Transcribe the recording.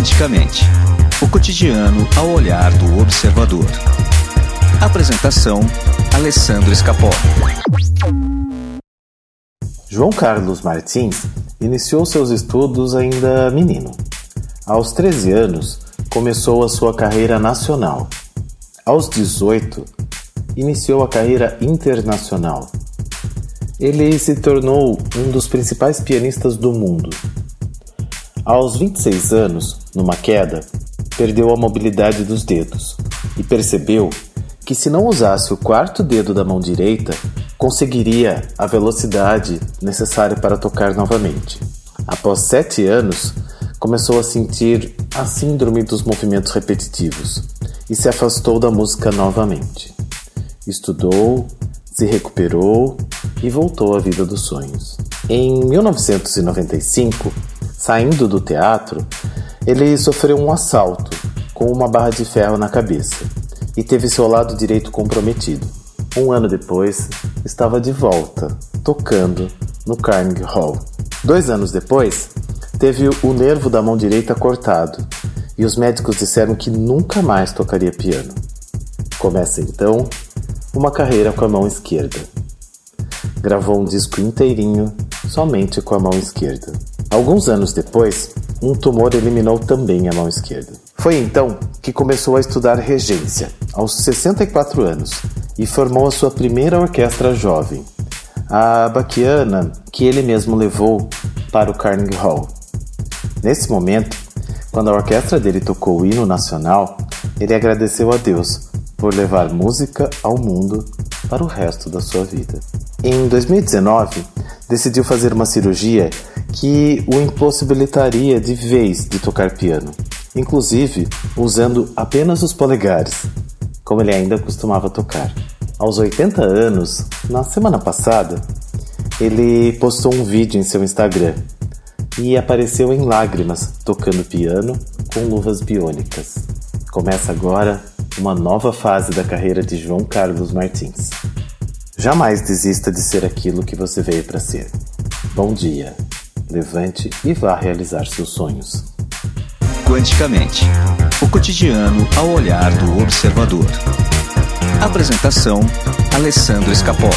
Quanticamente o cotidiano ao olhar do observador. Apresentação: Alessandro Escapó. João Carlos Martins iniciou seus estudos ainda menino. Aos 13 anos, começou a sua carreira nacional. Aos 18, iniciou a carreira internacional. Ele se tornou um dos principais pianistas do mundo. Aos 26 anos, numa queda, perdeu a mobilidade dos dedos e percebeu que, se não usasse o quarto dedo da mão direita, conseguiria a velocidade necessária para tocar novamente. Após sete anos, começou a sentir a síndrome dos movimentos repetitivos e se afastou da música novamente. Estudou, se recuperou e voltou à vida dos sonhos. Em 1995, saindo do teatro, ele sofreu um assalto com uma barra de ferro na cabeça e teve seu lado direito comprometido. Um ano depois, estava de volta, tocando no Carnegie Hall. Dois anos depois, teve o nervo da mão direita cortado e os médicos disseram que nunca mais tocaria piano. Começa então uma carreira com a mão esquerda. Gravou um disco inteirinho somente com a mão esquerda. Alguns anos depois, um tumor eliminou também a mão esquerda. Foi então que começou a estudar regência, aos 64 anos, e formou a sua primeira orquestra jovem, a Baquiana, que ele mesmo levou para o Carnegie Hall. Nesse momento, quando a orquestra dele tocou o hino nacional, ele agradeceu a Deus por levar música ao mundo para o resto da sua vida. Em 2019, decidiu fazer uma cirurgia que o impossibilitaria de vez de tocar piano, inclusive usando apenas os polegares, como ele ainda costumava tocar. Aos 80 anos, na semana passada, ele postou um vídeo em seu Instagram e apareceu em lágrimas tocando piano com luvas biônicas. Começa agora uma nova fase da carreira de João Carlos Martins. Jamais desista de ser aquilo que você veio para ser. Bom dia. Levante e vá realizar seus sonhos. Quanticamente o cotidiano ao olhar do observador. Apresentação: Alessandro Escapó.